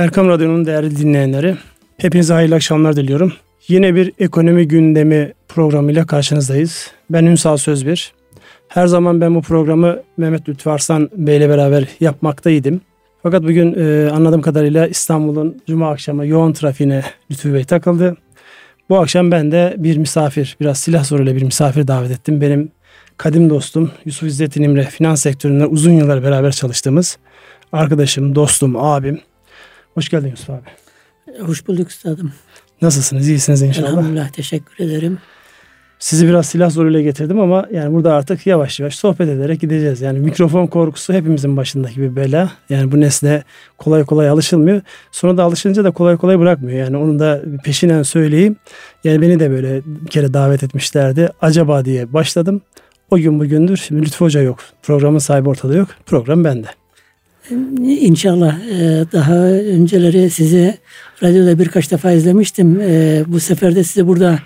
Erkam Radyo'nun değerli dinleyenleri, hepinize hayırlı akşamlar diliyorum. Yine bir ekonomi gündemi programıyla karşınızdayız. Ben Ünsal Sözbir. Her zaman ben bu programı Mehmet Lütfü Arslan Bey ile beraber yapmaktaydım. Fakat bugün e, anladığım kadarıyla İstanbul'un cuma akşamı yoğun trafiğine Lütfü Bey takıldı. Bu akşam ben de bir misafir, biraz silah zoruyla bir misafir davet ettim. Benim kadim dostum Yusuf İzzettin İmre, finans sektöründe uzun yıllar beraber çalıştığımız arkadaşım, dostum, abim. Hoş geldin Yusuf abi. Hoş bulduk üstadım. Nasılsınız? İyisiniz inşallah. Elhamdülillah teşekkür ederim. Sizi biraz silah zoruyla getirdim ama yani burada artık yavaş yavaş sohbet ederek gideceğiz. Yani mikrofon korkusu hepimizin başındaki bir bela. Yani bu nesle kolay kolay alışılmıyor. Sonra da alışınca da kolay kolay bırakmıyor. Yani onu da peşinen söyleyeyim. Yani beni de böyle bir kere davet etmişlerdi. Acaba diye başladım. O gün bugündür. Şimdi Lütfü Hoca yok. Programın sahibi ortada yok. Program bende. İnşallah e, daha önceleri sizi radyoda birkaç defa izlemiştim. E, bu sefer de sizi burada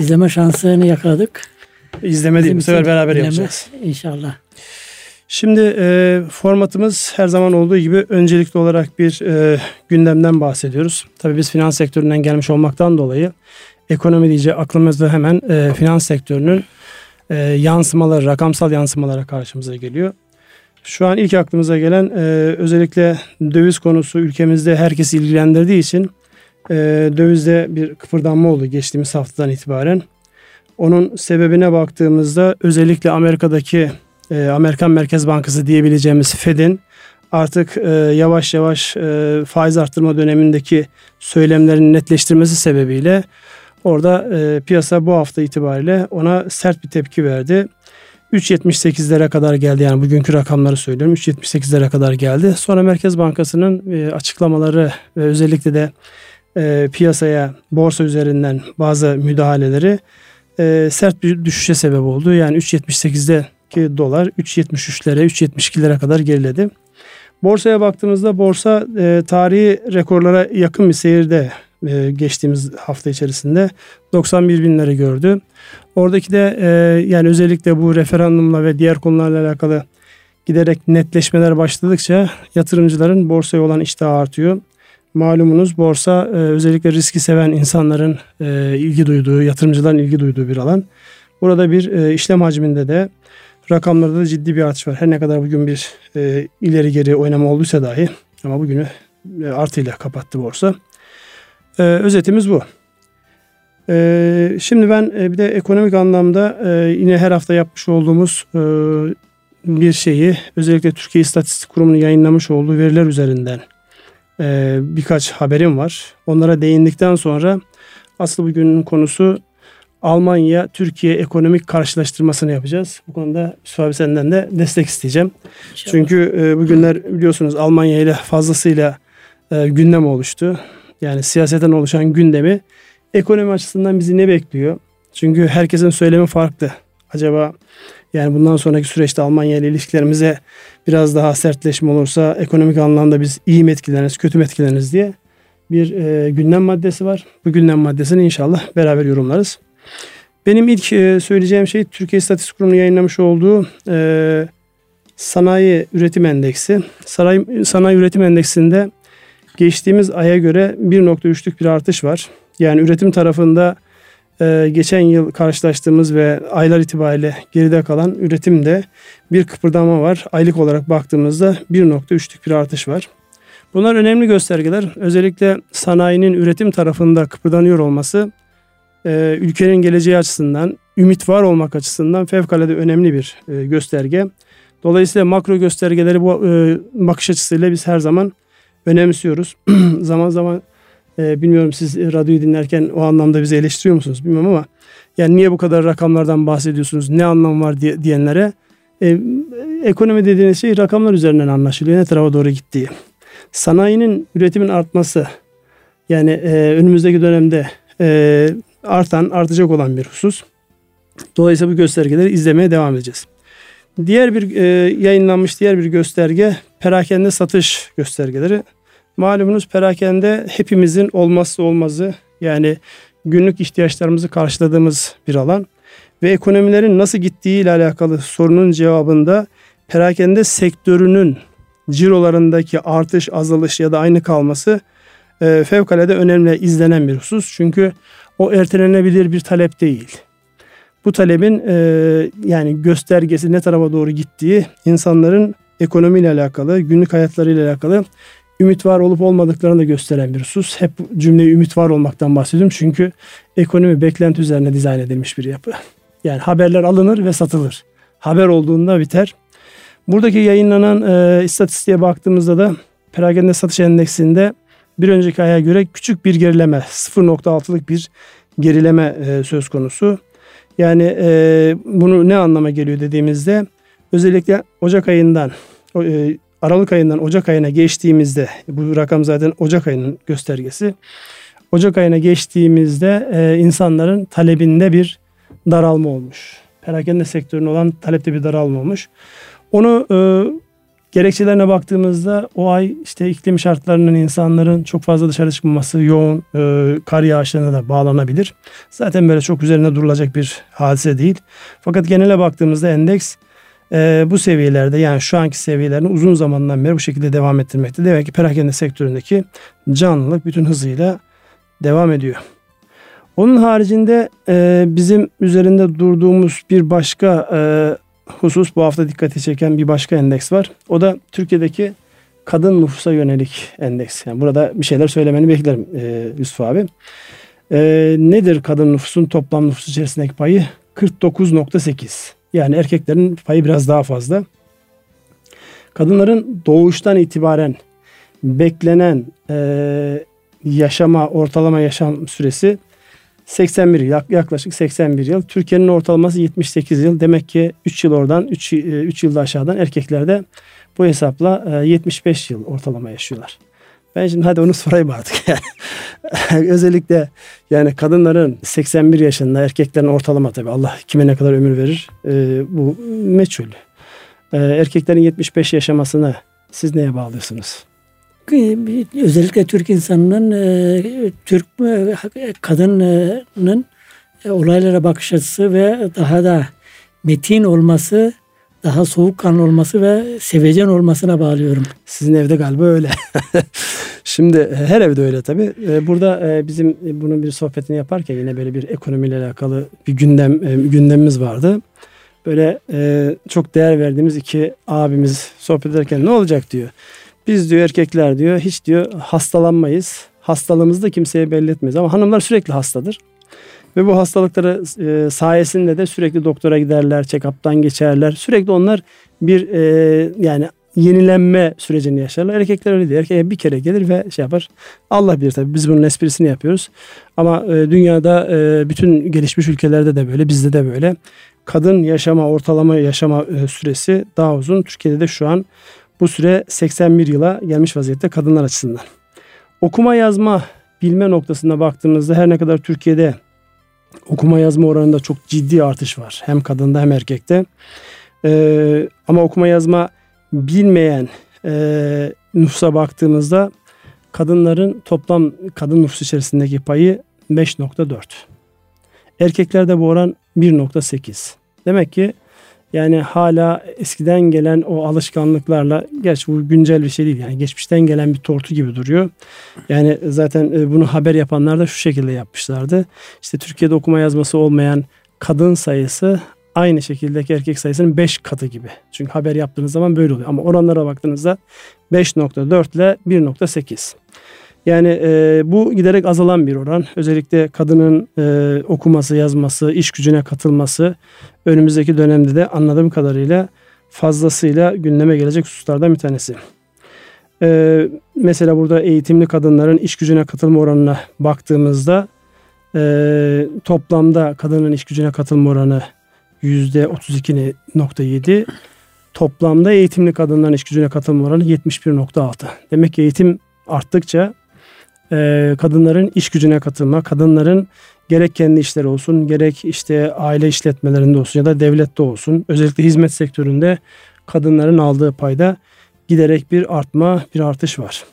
izleme şansını yakaladık. İzleme değil bu sefer beraber dinleme, yapacağız. İnşallah. Şimdi e, formatımız her zaman olduğu gibi öncelikli olarak bir e, gündemden bahsediyoruz. Tabii biz finans sektöründen gelmiş olmaktan dolayı ekonomi deyince aklımızda hemen e, finans sektörünün e, yansımaları, rakamsal yansımalara karşımıza geliyor. Şu an ilk aklımıza gelen e, özellikle döviz konusu ülkemizde herkesi ilgilendirdiği için e, dövizde bir kıpırdanma oldu geçtiğimiz haftadan itibaren. Onun sebebine baktığımızda özellikle Amerika'daki e, Amerikan Merkez Bankası diyebileceğimiz Fed'in artık e, yavaş yavaş e, faiz arttırma dönemindeki söylemlerini netleştirmesi sebebiyle orada e, piyasa bu hafta itibariyle ona sert bir tepki verdi. 3.78'lere kadar geldi yani bugünkü rakamları söylüyorum 3.78'lere kadar geldi. Sonra Merkez Bankası'nın e, açıklamaları ve özellikle de e, piyasaya borsa üzerinden bazı müdahaleleri e, sert bir düşüşe sebep oldu. Yani 3.78'deki dolar 3.73'lere 3.72'lere kadar geriledi. Borsaya baktığımızda borsa tarihi rekorlara yakın bir seyirde geçtiğimiz hafta içerisinde 91 binleri gördü. Oradaki de e, yani özellikle bu referandumla ve diğer konularla alakalı giderek netleşmeler başladıkça yatırımcıların borsaya olan iştahı artıyor. Malumunuz borsa e, özellikle riski seven insanların e, ilgi duyduğu, yatırımcıların ilgi duyduğu bir alan. Burada bir e, işlem hacminde de rakamlarda da ciddi bir artış var. Her ne kadar bugün bir e, ileri geri oynama olduysa dahi ama bugünü e, artıyla kapattı borsa. E, özetimiz bu. Ee, şimdi ben e, bir de ekonomik anlamda e, yine her hafta yapmış olduğumuz e, bir şeyi özellikle Türkiye İstatistik Kurumu'nun yayınlamış olduğu veriler üzerinden birkaç haberim var. Onlara değindikten sonra asıl bugünün konusu Almanya Türkiye ekonomik karşılaştırmasını yapacağız. Bu konuda Yusuf senden de destek isteyeceğim. İnşallah. Çünkü bugünler biliyorsunuz Almanya ile fazlasıyla gündem oluştu. Yani siyaseten oluşan gündemi Ekonomi açısından bizi ne bekliyor? Çünkü herkesin söylemi farklı. Acaba yani bundan sonraki süreçte Almanya ile ilişkilerimize biraz daha sertleşme olursa ekonomik anlamda biz iyi mi etkileniriz, kötü mü etkileniriz diye bir e, gündem maddesi var. Bu gündem maddesini inşallah beraber yorumlarız. Benim ilk e, söyleyeceğim şey Türkiye İstatistik Kurumu'nun yayınlamış olduğu e, sanayi üretim endeksi. Sanayi, sanayi üretim endeksinde geçtiğimiz aya göre 1.3'lük bir artış var. Yani üretim tarafında e, geçen yıl karşılaştığımız ve aylar itibariyle geride kalan üretimde bir kıpırdama var. Aylık olarak baktığımızda 1.3'lük bir artış var. Bunlar önemli göstergeler. Özellikle sanayinin üretim tarafında kıpırdanıyor olması e, ülkenin geleceği açısından, ümit var olmak açısından fevkalade önemli bir e, gösterge. Dolayısıyla makro göstergeleri bu e, bakış açısıyla biz her zaman önemsiyoruz. zaman zaman e, bilmiyorum siz radyoyu dinlerken o anlamda bizi eleştiriyor musunuz bilmiyorum ama yani niye bu kadar rakamlardan bahsediyorsunuz? Ne anlam var diye, diyenlere e, ekonomi dediğiniz şey rakamlar üzerinden anlaşılıyor. Ne tarafa doğru gittiği. Sanayinin üretimin artması yani e, önümüzdeki dönemde e, artan, artacak olan bir husus. Dolayısıyla bu göstergeleri izlemeye devam edeceğiz. Diğer bir e, yayınlanmış diğer bir gösterge perakende satış göstergeleri. Malumunuz perakende hepimizin olmazsa olmazı yani günlük ihtiyaçlarımızı karşıladığımız bir alan ve ekonomilerin nasıl gittiği ile alakalı sorunun cevabında perakende sektörünün cirolarındaki artış, azalış ya da aynı kalması e, fevkalade önemli izlenen bir husus. Çünkü o ertelenebilir bir talep değil. Bu talebin e, yani göstergesi ne tarafa doğru gittiği insanların ekonomiyle alakalı, günlük hayatlarıyla alakalı ümit var olup olmadıklarını da gösteren bir husus. Hep cümleyi ümit var olmaktan bahsediyorum. Çünkü ekonomi beklenti üzerine dizayn edilmiş bir yapı. Yani haberler alınır ve satılır. Haber olduğunda biter. Buradaki yayınlanan e, istatistiğe baktığımızda da perakende satış endeksinde bir önceki aya göre küçük bir gerileme 0.6'lık bir gerileme e, söz konusu. Yani e, bunu ne anlama geliyor dediğimizde özellikle Ocak ayından e, Aralık ayından Ocak ayına geçtiğimizde bu rakam zaten Ocak ayının göstergesi. Ocak ayına geçtiğimizde e, insanların talebinde bir daralma olmuş. Perakende sektörünün olan talepte bir daralma olmuş. Onu e, gerekçelerine baktığımızda o ay işte iklim şartlarının insanların çok fazla dışarı çıkmaması, yoğun e, kar yağışlarına da bağlanabilir. Zaten böyle çok üzerine durulacak bir hadise değil. Fakat genele baktığımızda endeks e, bu seviyelerde yani şu anki seviyelerini uzun zamandan beri bu şekilde devam ettirmekte. Demek ki perakende sektöründeki canlılık bütün hızıyla devam ediyor. Onun haricinde e, bizim üzerinde durduğumuz bir başka e, husus bu hafta dikkati çeken bir başka endeks var. O da Türkiye'deki kadın nüfusa yönelik endeks. Yani burada bir şeyler söylemeni beklerim e, Yusuf abi. E, nedir kadın nüfusun toplam nüfus içerisindeki payı? 49.8. Yani erkeklerin payı biraz daha fazla. Kadınların doğuştan itibaren beklenen e, yaşama, ortalama yaşam süresi 81 yıl, yaklaşık 81 yıl. Türkiye'nin ortalaması 78 yıl. Demek ki 3 yıl oradan, 3, 3 yılda aşağıdan erkeklerde bu hesapla 75 yıl ortalama yaşıyorlar. Ben şimdi hadi onu sorayım artık. Özellikle yani kadınların 81 yaşında erkeklerin ortalama tabii Allah kime ne kadar ömür verir e, bu meçhul. E, erkeklerin 75 yaşamasını siz neye bağlıyorsunuz? Özellikle Türk insanının e, Türk e, kadının e, olaylara bakış açısı ve daha da metin olması daha soğukkanlı olması ve sevecen olmasına bağlıyorum. Sizin evde galiba öyle. Şimdi e, her evde öyle tabii. E, burada e, bizim bunun bir sohbetini yaparken yine böyle bir ekonomiyle alakalı bir gündem gündemimiz vardı. Böyle çok değer verdiğimiz iki abimiz sohbet ederken ne olacak diyor. Biz diyor erkekler diyor hiç diyor hastalanmayız. Hastalığımızı da kimseye belli etmeyiz ama hanımlar sürekli hastadır. Ve bu hastalıkları e, sayesinde de sürekli doktora giderler, check-up'tan geçerler. Sürekli onlar bir e, yani yenilenme sürecini yaşarlar. Erkekler öyle değil. Erkek bir kere gelir ve şey yapar. Allah bilir tabii biz bunun esprisini yapıyoruz. Ama e, dünyada e, bütün gelişmiş ülkelerde de böyle, bizde de böyle. Kadın yaşama, ortalama yaşama e, süresi daha uzun. Türkiye'de de şu an bu süre 81 yıla gelmiş vaziyette kadınlar açısından. Okuma yazma bilme noktasına baktığımızda her ne kadar Türkiye'de okuma yazma oranında çok ciddi artış var. Hem kadında hem erkekte. Ee, ama okuma yazma bilmeyen e, nüfusa baktığımızda kadınların toplam kadın nüfus içerisindeki payı 5.4. Erkeklerde bu oran 1.8. Demek ki yani hala eskiden gelen o alışkanlıklarla gerçi bu güncel bir şey değil yani geçmişten gelen bir tortu gibi duruyor. Yani zaten e, bunu haber yapanlar da şu şekilde yapmışlardı. İşte Türkiye'de okuma yazması olmayan kadın sayısı aynı şekildeki erkek sayısının 5 katı gibi. Çünkü haber yaptığınız zaman böyle oluyor. Ama oranlara baktığınızda 5.4 ile 1.8. Yani e, bu giderek azalan bir oran. Özellikle kadının e, okuması, yazması, iş gücüne katılması önümüzdeki dönemde de anladığım kadarıyla fazlasıyla gündeme gelecek hususlardan bir tanesi. E, mesela burada eğitimli kadınların iş gücüne katılma oranına baktığımızda e, toplamda kadının iş gücüne katılma oranı %32.7 toplamda eğitimli kadınların iş gücüne katılma oranı 71.6. Demek ki eğitim arttıkça e, kadınların iş gücüne katılma, kadınların gerek kendi işleri olsun, gerek işte aile işletmelerinde olsun ya da devlette olsun, özellikle hizmet sektöründe kadınların aldığı payda giderek bir artma, bir artış var.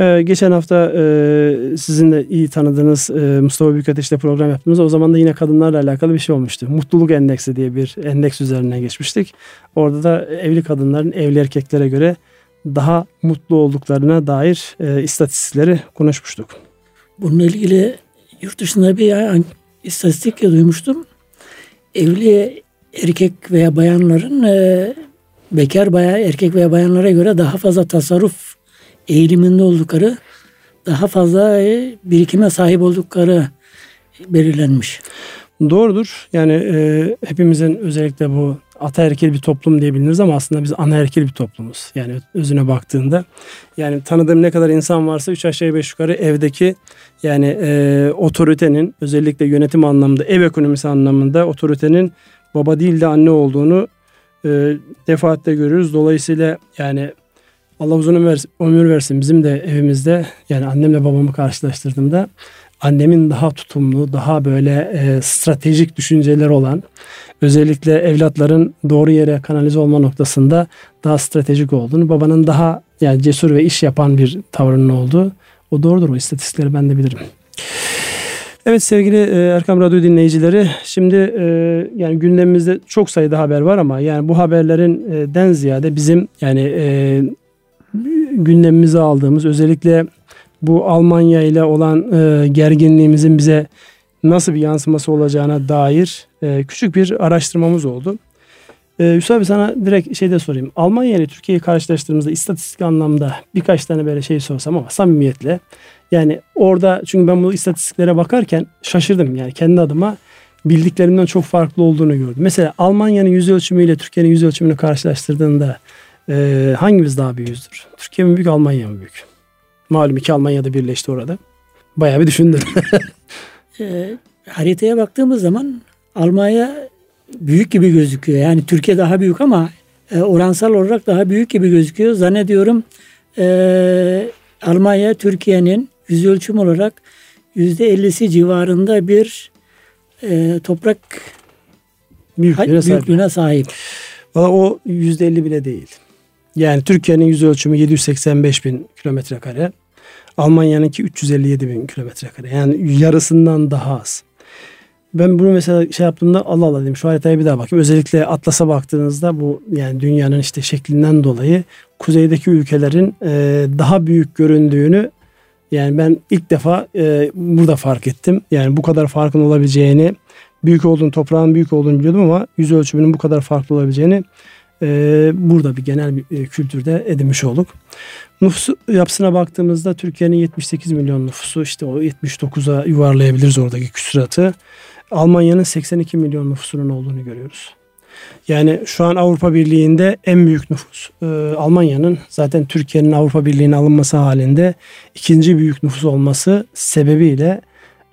Ee, geçen hafta e, sizin de iyi tanıdığınız e, Mustafa Büyükateş'le program yaptığımızda o zaman da yine kadınlarla alakalı bir şey olmuştu. Mutluluk endeksi diye bir endeks üzerine geçmiştik. Orada da evli kadınların evli erkeklere göre daha mutlu olduklarına dair e, istatistikleri konuşmuştuk. Bununla ilgili yurt dışında bir istatistik duymuştum. Evli erkek veya bayanların e, bekar bayağı erkek veya bayanlara göre daha fazla tasarruf eğiliminde oldukları, daha fazla e, birikime sahip oldukları belirlenmiş. Doğrudur. Yani e, hepimizin özellikle bu ataerkil bir toplum diyebiliriz ama aslında biz anaerkil bir toplumuz. Yani özüne baktığında. Yani tanıdığım ne kadar insan varsa üç aşağı beş yukarı evdeki yani e, otoritenin özellikle yönetim anlamında ev ekonomisi anlamında otoritenin baba değil de anne olduğunu e, defaatle görüyoruz. Dolayısıyla yani Allah uzun ömür, versin bizim de evimizde yani annemle babamı karşılaştırdığımda annemin daha tutumlu, daha böyle e, stratejik düşünceler olan, özellikle evlatların doğru yere kanalize olma noktasında daha stratejik olduğunu, babanın daha yani cesur ve iş yapan bir tavrının olduğu o doğrudur. O istatistikleri ben de bilirim. Evet sevgili e, Erkam Radyo dinleyicileri şimdi e, yani gündemimizde çok sayıda haber var ama yani bu haberlerin e, den ziyade bizim yani gündemimize aldığımız özellikle bu Almanya ile olan gerginliğimizin bize nasıl bir yansıması olacağına dair e, küçük bir araştırmamız oldu. E, Yusuf abi sana direkt şey de sorayım. Almanya ile Türkiye'yi karşılaştırdığımızda istatistik anlamda birkaç tane böyle şey sorsam ama samimiyetle. Yani orada çünkü ben bu istatistiklere bakarken şaşırdım. Yani kendi adıma bildiklerimden çok farklı olduğunu gördüm. Mesela Almanya'nın yüz ölçümüyle Türkiye'nin yüz ölçümünü karşılaştırdığında e, hangimiz daha büyüğüzdür? Türkiye mi büyük Almanya mı büyük? Malum iki Almanya'da birleşti orada. Bayağı bir düşündüm. e, haritaya baktığımız zaman Almanya büyük gibi gözüküyor. Yani Türkiye daha büyük ama e, oransal olarak daha büyük gibi gözüküyor. Zannediyorum e, Almanya Türkiye'nin yüz ölçüm olarak yüzde ellisi civarında bir e, toprak büyüklüğüne, büyüklüğüne sahip. Valla o yüzde elli bile değil. Yani Türkiye'nin yüz ölçümü 785 bin kilometre kare. Almanya'nınki 357 bin kilometre kare. Yani yarısından daha az. Ben bunu mesela şey yaptığımda Allah Allah dedim şu haritaya bir daha bakayım. Özellikle Atlas'a baktığınızda bu yani dünyanın işte şeklinden dolayı kuzeydeki ülkelerin e, daha büyük göründüğünü yani ben ilk defa e, burada fark ettim. Yani bu kadar farkın olabileceğini büyük olduğunu toprağın büyük olduğunu biliyordum ama yüz ölçümünün bu kadar farklı olabileceğini e, burada bir genel e, kültürde edinmiş olduk. Nüfus yapısına baktığımızda Türkiye'nin 78 milyon nüfusu işte o 79'a yuvarlayabiliriz oradaki küsuratı. Almanya'nın 82 milyon nüfusunun olduğunu görüyoruz. Yani şu an Avrupa Birliği'nde en büyük nüfus e, Almanya'nın zaten Türkiye'nin Avrupa Birliği'ne alınması halinde ikinci büyük nüfus olması sebebiyle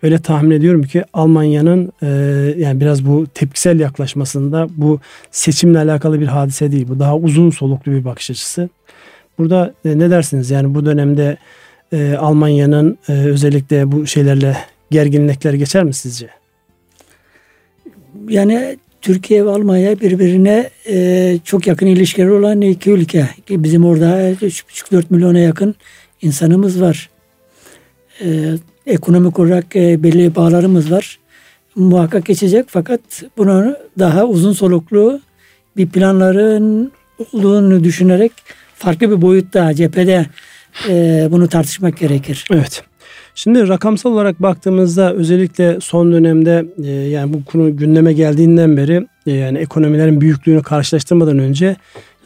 öyle tahmin ediyorum ki Almanya'nın e, yani biraz bu tepkisel yaklaşmasında bu seçimle alakalı bir hadise değil. Bu daha uzun soluklu bir bakış açısı. Burada e, ne dersiniz? Yani bu dönemde e, Almanya'nın e, özellikle bu şeylerle gerginlikler geçer mi sizce? Yani Türkiye ve Almanya birbirine e, çok yakın ilişkileri olan iki ülke. Bizim orada 3,5-4 milyona yakın insanımız var. E, ekonomik olarak e, belli bağlarımız var. Muhakkak geçecek fakat bunu daha uzun soluklu bir planların olduğunu düşünerek farklı bir boyutta cephede e, bunu tartışmak gerekir. Evet. Şimdi rakamsal olarak baktığımızda özellikle son dönemde e, yani bu konu gündeme geldiğinden beri e, yani ekonomilerin büyüklüğünü karşılaştırmadan önce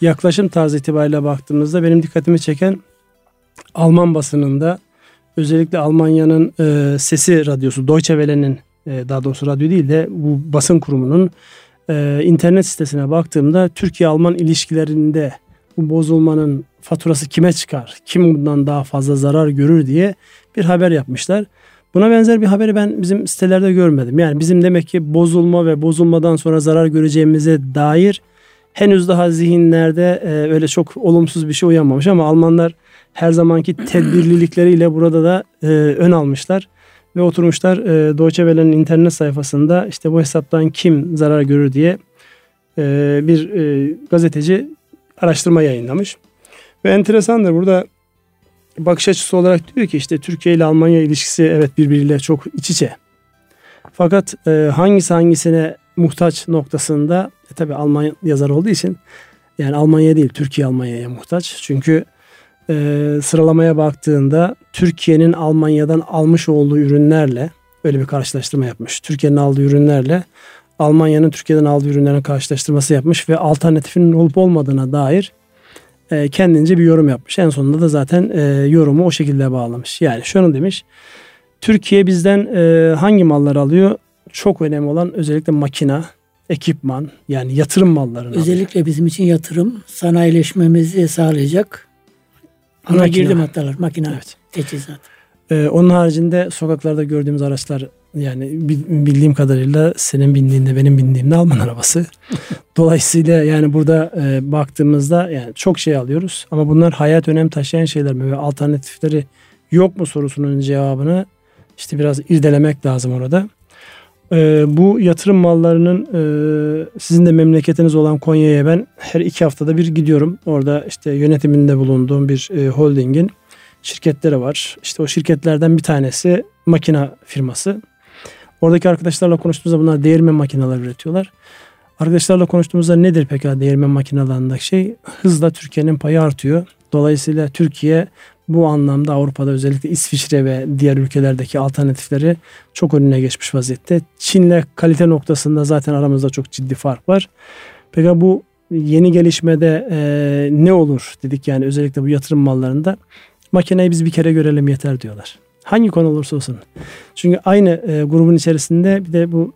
yaklaşım tarzı itibariyle baktığımızda benim dikkatimi çeken Alman basınında özellikle Almanya'nın e, sesi radyosu Deutsche Welle'nin e, daha doğrusu radyo değil de bu basın kurumunun e, internet sitesine baktığımda Türkiye-Alman ilişkilerinde bu bozulmanın faturası kime çıkar? Kim bundan daha fazla zarar görür diye bir haber yapmışlar. Buna benzer bir haberi ben bizim sitelerde görmedim. Yani bizim demek ki bozulma ve bozulmadan sonra zarar göreceğimize dair henüz daha zihinlerde e, öyle çok olumsuz bir şey uyanmamış ama Almanlar her zamanki tedbirlilikleriyle burada da e, ön almışlar ve oturmuşlar e, Deutsche Welle'nin internet sayfasında işte bu hesaptan kim zarar görür diye e, bir e, gazeteci araştırma yayınlamış. Ve enteresandır burada bakış açısı olarak diyor ki işte Türkiye ile Almanya ilişkisi evet birbiriyle çok iç içe. Fakat e, hangisi hangisine muhtaç noktasında e, tabi Alman yazar olduğu için yani Almanya değil Türkiye Almanya'ya muhtaç. Çünkü e, sıralamaya baktığında Türkiye'nin Almanya'dan almış olduğu ürünlerle öyle bir karşılaştırma yapmış. Türkiye'nin aldığı ürünlerle Almanya'nın Türkiye'den aldığı ürünlerin karşılaştırması yapmış ve alternatifinin olup olmadığına dair e, kendince bir yorum yapmış. En sonunda da zaten e, yorumu o şekilde bağlamış. Yani şunu demiş. Türkiye bizden e, hangi mallar alıyor? Çok önemli olan özellikle makina, ekipman yani yatırım mallarını Özellikle alıyor. bizim için yatırım sanayileşmemizi sağlayacak ana makine. girdi maddeler, makine, evet. teçhizat. Ee, onun haricinde sokaklarda gördüğümüz araçlar yani bildiğim kadarıyla senin bindiğinde benim bindiğimde Alman arabası. Dolayısıyla yani burada e, baktığımızda yani çok şey alıyoruz ama bunlar hayat önem taşıyan şeyler mi ve alternatifleri yok mu sorusunun cevabını işte biraz irdelemek lazım orada. E, bu yatırım mallarının e, sizin de memleketiniz olan Konya'ya ben her iki haftada bir gidiyorum. Orada işte yönetiminde bulunduğum bir e, holdingin şirketleri var. İşte o şirketlerden bir tanesi makina firması. Oradaki arkadaşlarla konuştuğumuzda bunlar değirmen makineler üretiyorlar. Arkadaşlarla konuştuğumuzda nedir peki değirmen makinelerindeki şey? Hızla Türkiye'nin payı artıyor. Dolayısıyla Türkiye bu anlamda Avrupa'da özellikle İsviçre ve diğer ülkelerdeki alternatifleri çok önüne geçmiş vaziyette. Çin'le kalite noktasında zaten aramızda çok ciddi fark var. Peki bu yeni gelişmede e, ne olur dedik yani özellikle bu yatırım mallarında makineyi biz bir kere görelim yeter diyorlar. Hangi konu olursa olsun. Çünkü aynı e, grubun içerisinde bir de bu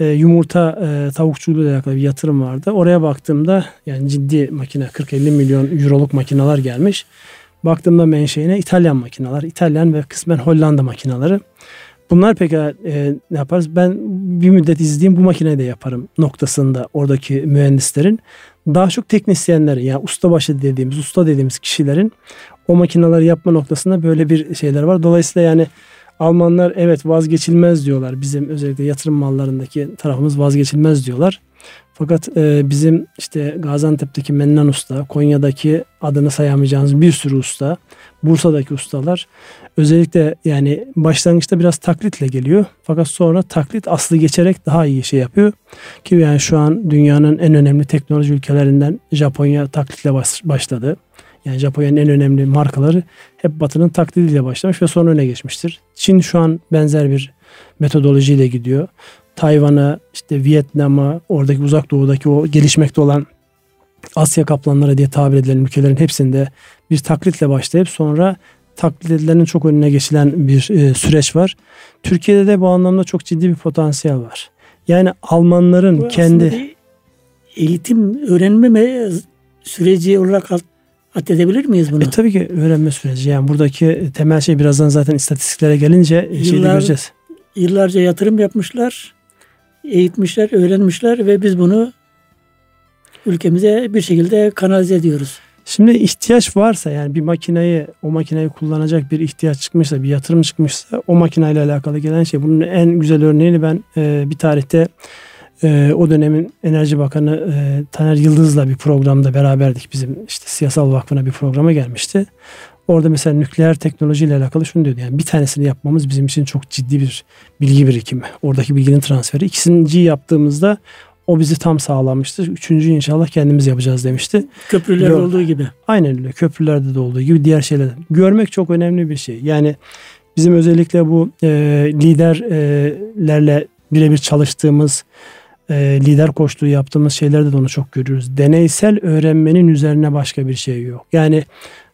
e, yumurta e, tavukçuluğu ile alakalı bir yatırım vardı. Oraya baktığımda yani ciddi makine 40-50 milyon euroluk makineler gelmiş. Baktığımda menşeine İtalyan makineler, İtalyan ve kısmen Hollanda makineleri. Bunlar peki e, ne yaparız? Ben bir müddet izleyeyim bu makineyi de yaparım noktasında oradaki mühendislerin daha çok teknisyenleri yani ustabaşı dediğimiz, usta dediğimiz kişilerin o makineleri yapma noktasında böyle bir şeyler var. Dolayısıyla yani Almanlar evet vazgeçilmez diyorlar. Bizim özellikle yatırım mallarındaki tarafımız vazgeçilmez diyorlar. Fakat e, bizim işte Gaziantep'teki Mennan Usta, Konya'daki adını sayamayacağınız bir sürü usta, Bursa'daki ustalar özellikle yani başlangıçta biraz taklitle geliyor. Fakat sonra taklit aslı geçerek daha iyi şey yapıyor. Ki yani şu an dünyanın en önemli teknoloji ülkelerinden Japonya taklitle başladı. Yani Japonya'nın en önemli markaları hep Batı'nın taklidiyle başlamış ve sonra öne geçmiştir. Çin şu an benzer bir metodolojiyle gidiyor. Tayvan'a, işte Vietnam'a, oradaki uzak doğudaki o gelişmekte olan Asya kaplanları diye tabir edilen ülkelerin hepsinde bir taklitle başlayıp sonra taklit edilenin çok önüne geçilen bir e, süreç var. Türkiye'de de bu anlamda çok ciddi bir potansiyel var. Yani Almanların bu kendi eğitim öğrenme süreci olarak atledebilir miyiz bunu? E, tabii ki öğrenme süreci. Yani buradaki temel şey birazdan zaten istatistiklere gelince Yıllar, şeyde göreceğiz. Yıllarca yatırım yapmışlar eğitmişler, öğrenmişler ve biz bunu ülkemize bir şekilde kanalize ediyoruz. Şimdi ihtiyaç varsa yani bir makineyi o makineyi kullanacak bir ihtiyaç çıkmışsa bir yatırım çıkmışsa o makineyle alakalı gelen şey bunun en güzel örneğini ben e, bir tarihte e, o dönemin Enerji Bakanı e, Taner Yıldız'la bir programda beraberdik bizim işte siyasal vakfına bir programa gelmişti. Orada mesela nükleer teknolojiyle alakalı şunu diyordu. Yani bir tanesini yapmamız bizim için çok ciddi bir bilgi birikimi. Oradaki bilginin transferi. İkinciyi yaptığımızda o bizi tam sağlamıştır. Üçüncüyü inşallah kendimiz yapacağız demişti. Köprülerde Gör, olduğu gibi. Aynen öyle. Köprülerde de olduğu gibi diğer şeyler. Görmek çok önemli bir şey. Yani bizim özellikle bu e, liderlerle birebir çalıştığımız e, lider koştuğu yaptığımız şeylerde de onu çok görüyoruz. Deneysel öğrenmenin üzerine başka bir şey yok. Yani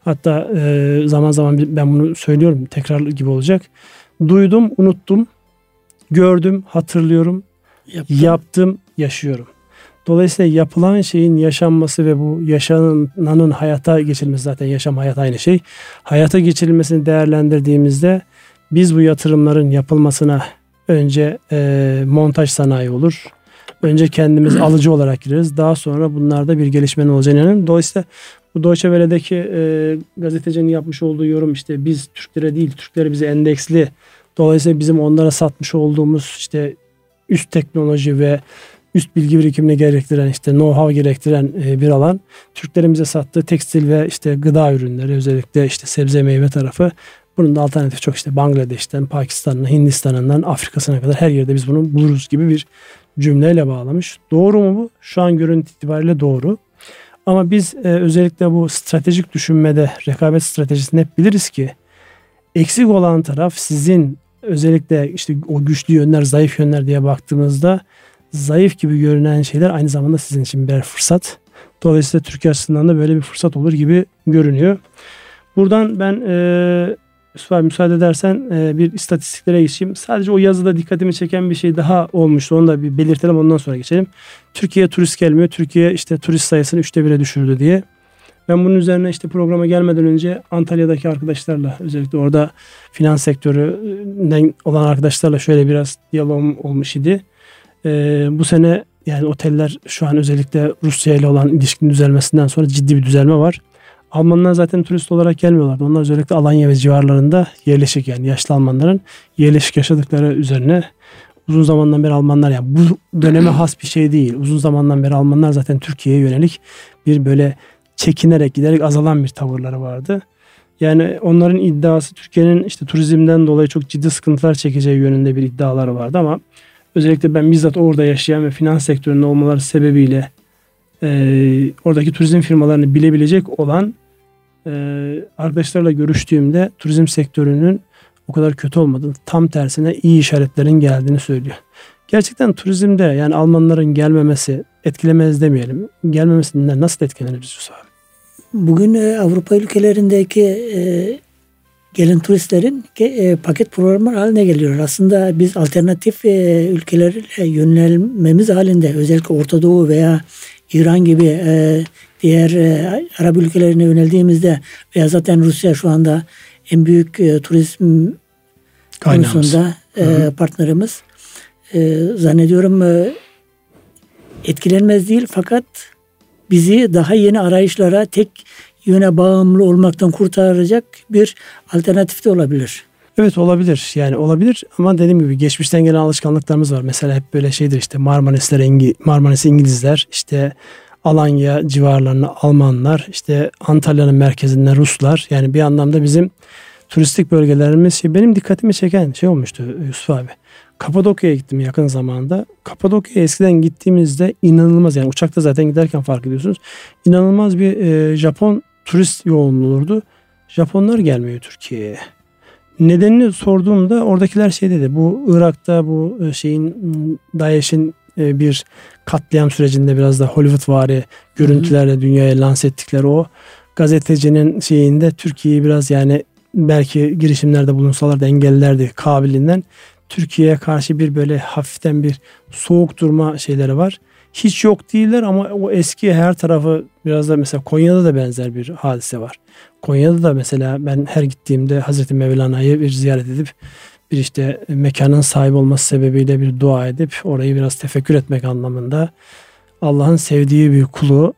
Hatta e, zaman zaman ben bunu söylüyorum tekrar gibi olacak. Duydum, unuttum, gördüm, hatırlıyorum, yaptım, yaptım yaşıyorum. Dolayısıyla yapılan şeyin yaşanması ve bu yaşananın hayata geçirilmesi zaten yaşam hayat aynı şey. Hayata geçirilmesini değerlendirdiğimizde biz bu yatırımların yapılmasına önce e, montaj sanayi olur. Önce kendimiz alıcı olarak gireriz. Daha sonra bunlarda bir gelişmenin olacağını inanıyorum. Dolayısıyla bu Deutsche Welle'deki e, gazetecinin yapmış olduğu yorum işte biz Türklere değil Türkleri bize endeksli. Dolayısıyla bizim onlara satmış olduğumuz işte üst teknoloji ve üst bilgi birikimini gerektiren işte know-how gerektiren e, bir alan. Türklerin bize sattığı tekstil ve işte gıda ürünleri özellikle işte sebze meyve tarafı. Bunun da alternatif çok işte Bangladeş'ten, Pakistan'dan, Hindistan'dan, Afrika'sına kadar her yerde biz bunu buluruz gibi bir cümleyle bağlamış. Doğru mu bu? Şu an görüntü itibariyle doğru. Ama biz e, özellikle bu stratejik düşünmede rekabet stratejisini hep biliriz ki eksik olan taraf sizin özellikle işte o güçlü yönler, zayıf yönler diye baktığımızda zayıf gibi görünen şeyler aynı zamanda sizin için birer fırsat. Dolayısıyla Türkiye açısından da böyle bir fırsat olur gibi görünüyor. Buradan ben e, Yusuf müsaade edersen e, bir istatistiklere geçeyim. Sadece o yazıda dikkatimi çeken bir şey daha olmuştu. Onu da bir belirtelim ondan sonra geçelim. Türkiye turist gelmiyor. Türkiye işte turist sayısını üçte bire düşürdü diye. Ben bunun üzerine işte programa gelmeden önce Antalya'daki arkadaşlarla özellikle orada finans sektöründen olan arkadaşlarla şöyle biraz diyalogum olmuş idi. Ee, bu sene yani oteller şu an özellikle Rusya ile olan ilişkinin düzelmesinden sonra ciddi bir düzelme var. Almanlar zaten turist olarak gelmiyorlardı. Onlar özellikle Alanya ve civarlarında yerleşik yani yaşlı Almanların yerleşik yaşadıkları üzerine uzun zamandan beri Almanlar yani bu döneme has bir şey değil. Uzun zamandan beri Almanlar zaten Türkiye'ye yönelik bir böyle çekinerek giderek azalan bir tavırları vardı. Yani onların iddiası Türkiye'nin işte turizmden dolayı çok ciddi sıkıntılar çekeceği yönünde bir iddiaları vardı ama özellikle ben bizzat orada yaşayan ve finans sektöründe olmaları sebebiyle e, oradaki turizm firmalarını bilebilecek olan e, arkadaşlarla görüştüğümde turizm sektörünün o kadar kötü olmadığını tam tersine iyi işaretlerin geldiğini söylüyor. Gerçekten turizmde yani Almanların gelmemesi etkilemez demeyelim. Gelmemesinden nasıl etkileniriz Yusuf? Bugün e, Avrupa ülkelerindeki e, gelen turistlerin e, paket programlar haline geliyor. Aslında biz alternatif e, ülkelere yönelmemiz halinde özellikle Orta Doğu veya İran gibi e, diğer e, Arap ülkelerine yöneldiğimizde veya zaten Rusya şu anda en büyük e, turizm konusunda e, partnerimiz. E, zannediyorum e, etkilenmez değil fakat bizi daha yeni arayışlara tek yöne bağımlı olmaktan kurtaracak bir alternatif de olabilir. Evet olabilir yani olabilir ama dediğim gibi geçmişten gelen alışkanlıklarımız var. Mesela hep böyle şeydir işte Marmarisler, İngi, İngilizler işte Alanya civarlarına Almanlar işte Antalya'nın merkezinden Ruslar yani bir anlamda bizim turistik bölgelerimiz şey, benim dikkatimi çeken şey olmuştu Yusuf abi. Kapadokya'ya gittim yakın zamanda. Kapadokya'ya eskiden gittiğimizde inanılmaz yani uçakta zaten giderken fark ediyorsunuz. İnanılmaz bir e, Japon turist yoğunluğu olurdu. Japonlar gelmiyor Türkiye'ye. Nedenini sorduğumda oradakiler şey dedi. Bu Irak'ta bu e, şeyin DAEŞ'in e, bir katliam sürecinde biraz da Hollywood vari görüntülerle dünyaya lanse ettikleri o gazetecinin şeyinde Türkiye'yi biraz yani belki girişimlerde bulunsalar da engellerdi kabiliğinden Türkiye'ye karşı bir böyle hafiften bir soğuk durma şeyleri var. Hiç yok değiller ama o eski her tarafı biraz da mesela Konya'da da benzer bir hadise var. Konya'da da mesela ben her gittiğimde Hazreti Mevlana'yı bir ziyaret edip bir işte mekanın sahibi olması sebebiyle bir dua edip orayı biraz tefekkür etmek anlamında Allah'ın sevdiği bir kulu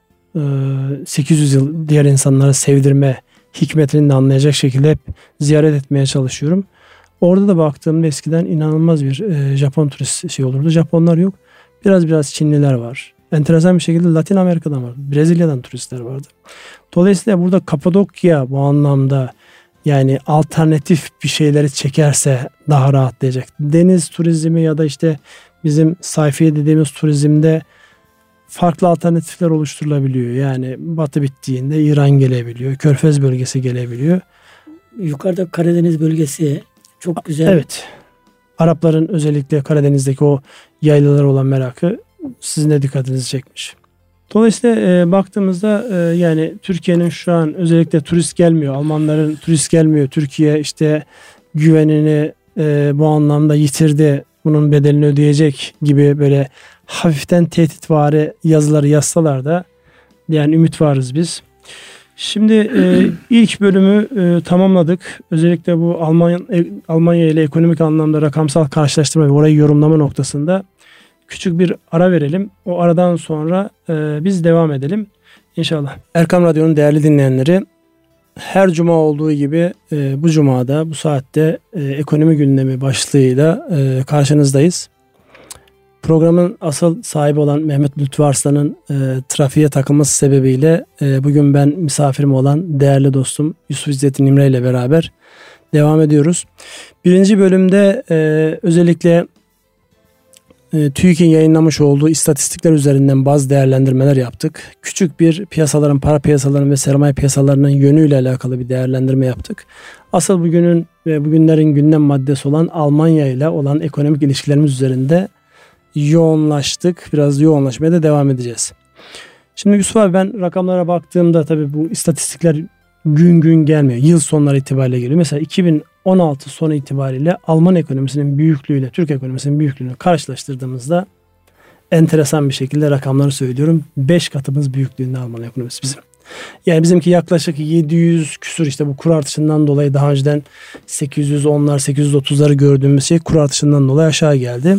800 yıl diğer insanlara sevdirme hikmetini de anlayacak şekilde hep ziyaret etmeye çalışıyorum. Orada da baktığımda eskiden inanılmaz bir e, Japon turist şey olurdu. Japonlar yok. Biraz biraz Çinliler var. Enteresan bir şekilde Latin Amerika'dan var. Brezilya'dan turistler vardı. Dolayısıyla burada Kapadokya bu anlamda yani alternatif bir şeyleri çekerse daha rahatlayacak. Deniz turizmi ya da işte bizim sayfiye dediğimiz turizmde farklı alternatifler oluşturulabiliyor. Yani batı bittiğinde İran gelebiliyor. Körfez bölgesi gelebiliyor. Yukarıda Karadeniz bölgesi çok güzel. Evet. Arapların özellikle Karadeniz'deki o yaylalar olan merakı sizin de dikkatinizi çekmiş. Dolayısıyla e, baktığımızda e, yani Türkiye'nin şu an özellikle turist gelmiyor. Almanların turist gelmiyor. Türkiye işte güvenini e, bu anlamda yitirdi. Bunun bedelini ödeyecek gibi böyle hafiften tehditvari yazıları yazsalar da yani ümit varız biz. Şimdi e, ilk bölümü e, tamamladık. Özellikle bu Almanya e, Almanya ile ekonomik anlamda rakamsal karşılaştırma ve orayı yorumlama noktasında küçük bir ara verelim. O aradan sonra e, biz devam edelim. İnşallah. Erkam Radyo'nun değerli dinleyenleri her cuma olduğu gibi e, bu cumada bu saatte e, ekonomi gündemi başlığıyla e, karşınızdayız. Programın asıl sahibi olan Mehmet Lütfü Arslan'ın e, trafiğe takılması sebebiyle e, bugün ben misafirim olan değerli dostum Yusuf İzzettin İmre ile beraber devam ediyoruz. Birinci bölümde e, özellikle e, TÜİK'in yayınlamış olduğu istatistikler üzerinden bazı değerlendirmeler yaptık. Küçük bir piyasaların, para piyasalarının ve sermaye piyasalarının yönüyle alakalı bir değerlendirme yaptık. Asıl bugünün ve bugünlerin gündem maddesi olan Almanya ile olan ekonomik ilişkilerimiz üzerinde yoğunlaştık. Biraz yoğunlaşmaya da devam edeceğiz. Şimdi Yusuf abi ben rakamlara baktığımda tabii bu istatistikler gün gün gelmiyor. Yıl sonları itibariyle geliyor. Mesela 2016 sonu itibariyle Alman ekonomisinin büyüklüğüyle Türk ekonomisinin büyüklüğünü karşılaştırdığımızda enteresan bir şekilde rakamları söylüyorum. 5 katımız büyüklüğünde Alman ekonomisi bizim. Yani bizimki yaklaşık 700 küsur işte bu kur artışından dolayı daha önceden 810'lar 830'ları gördüğümüz şey kur artışından dolayı aşağı geldi.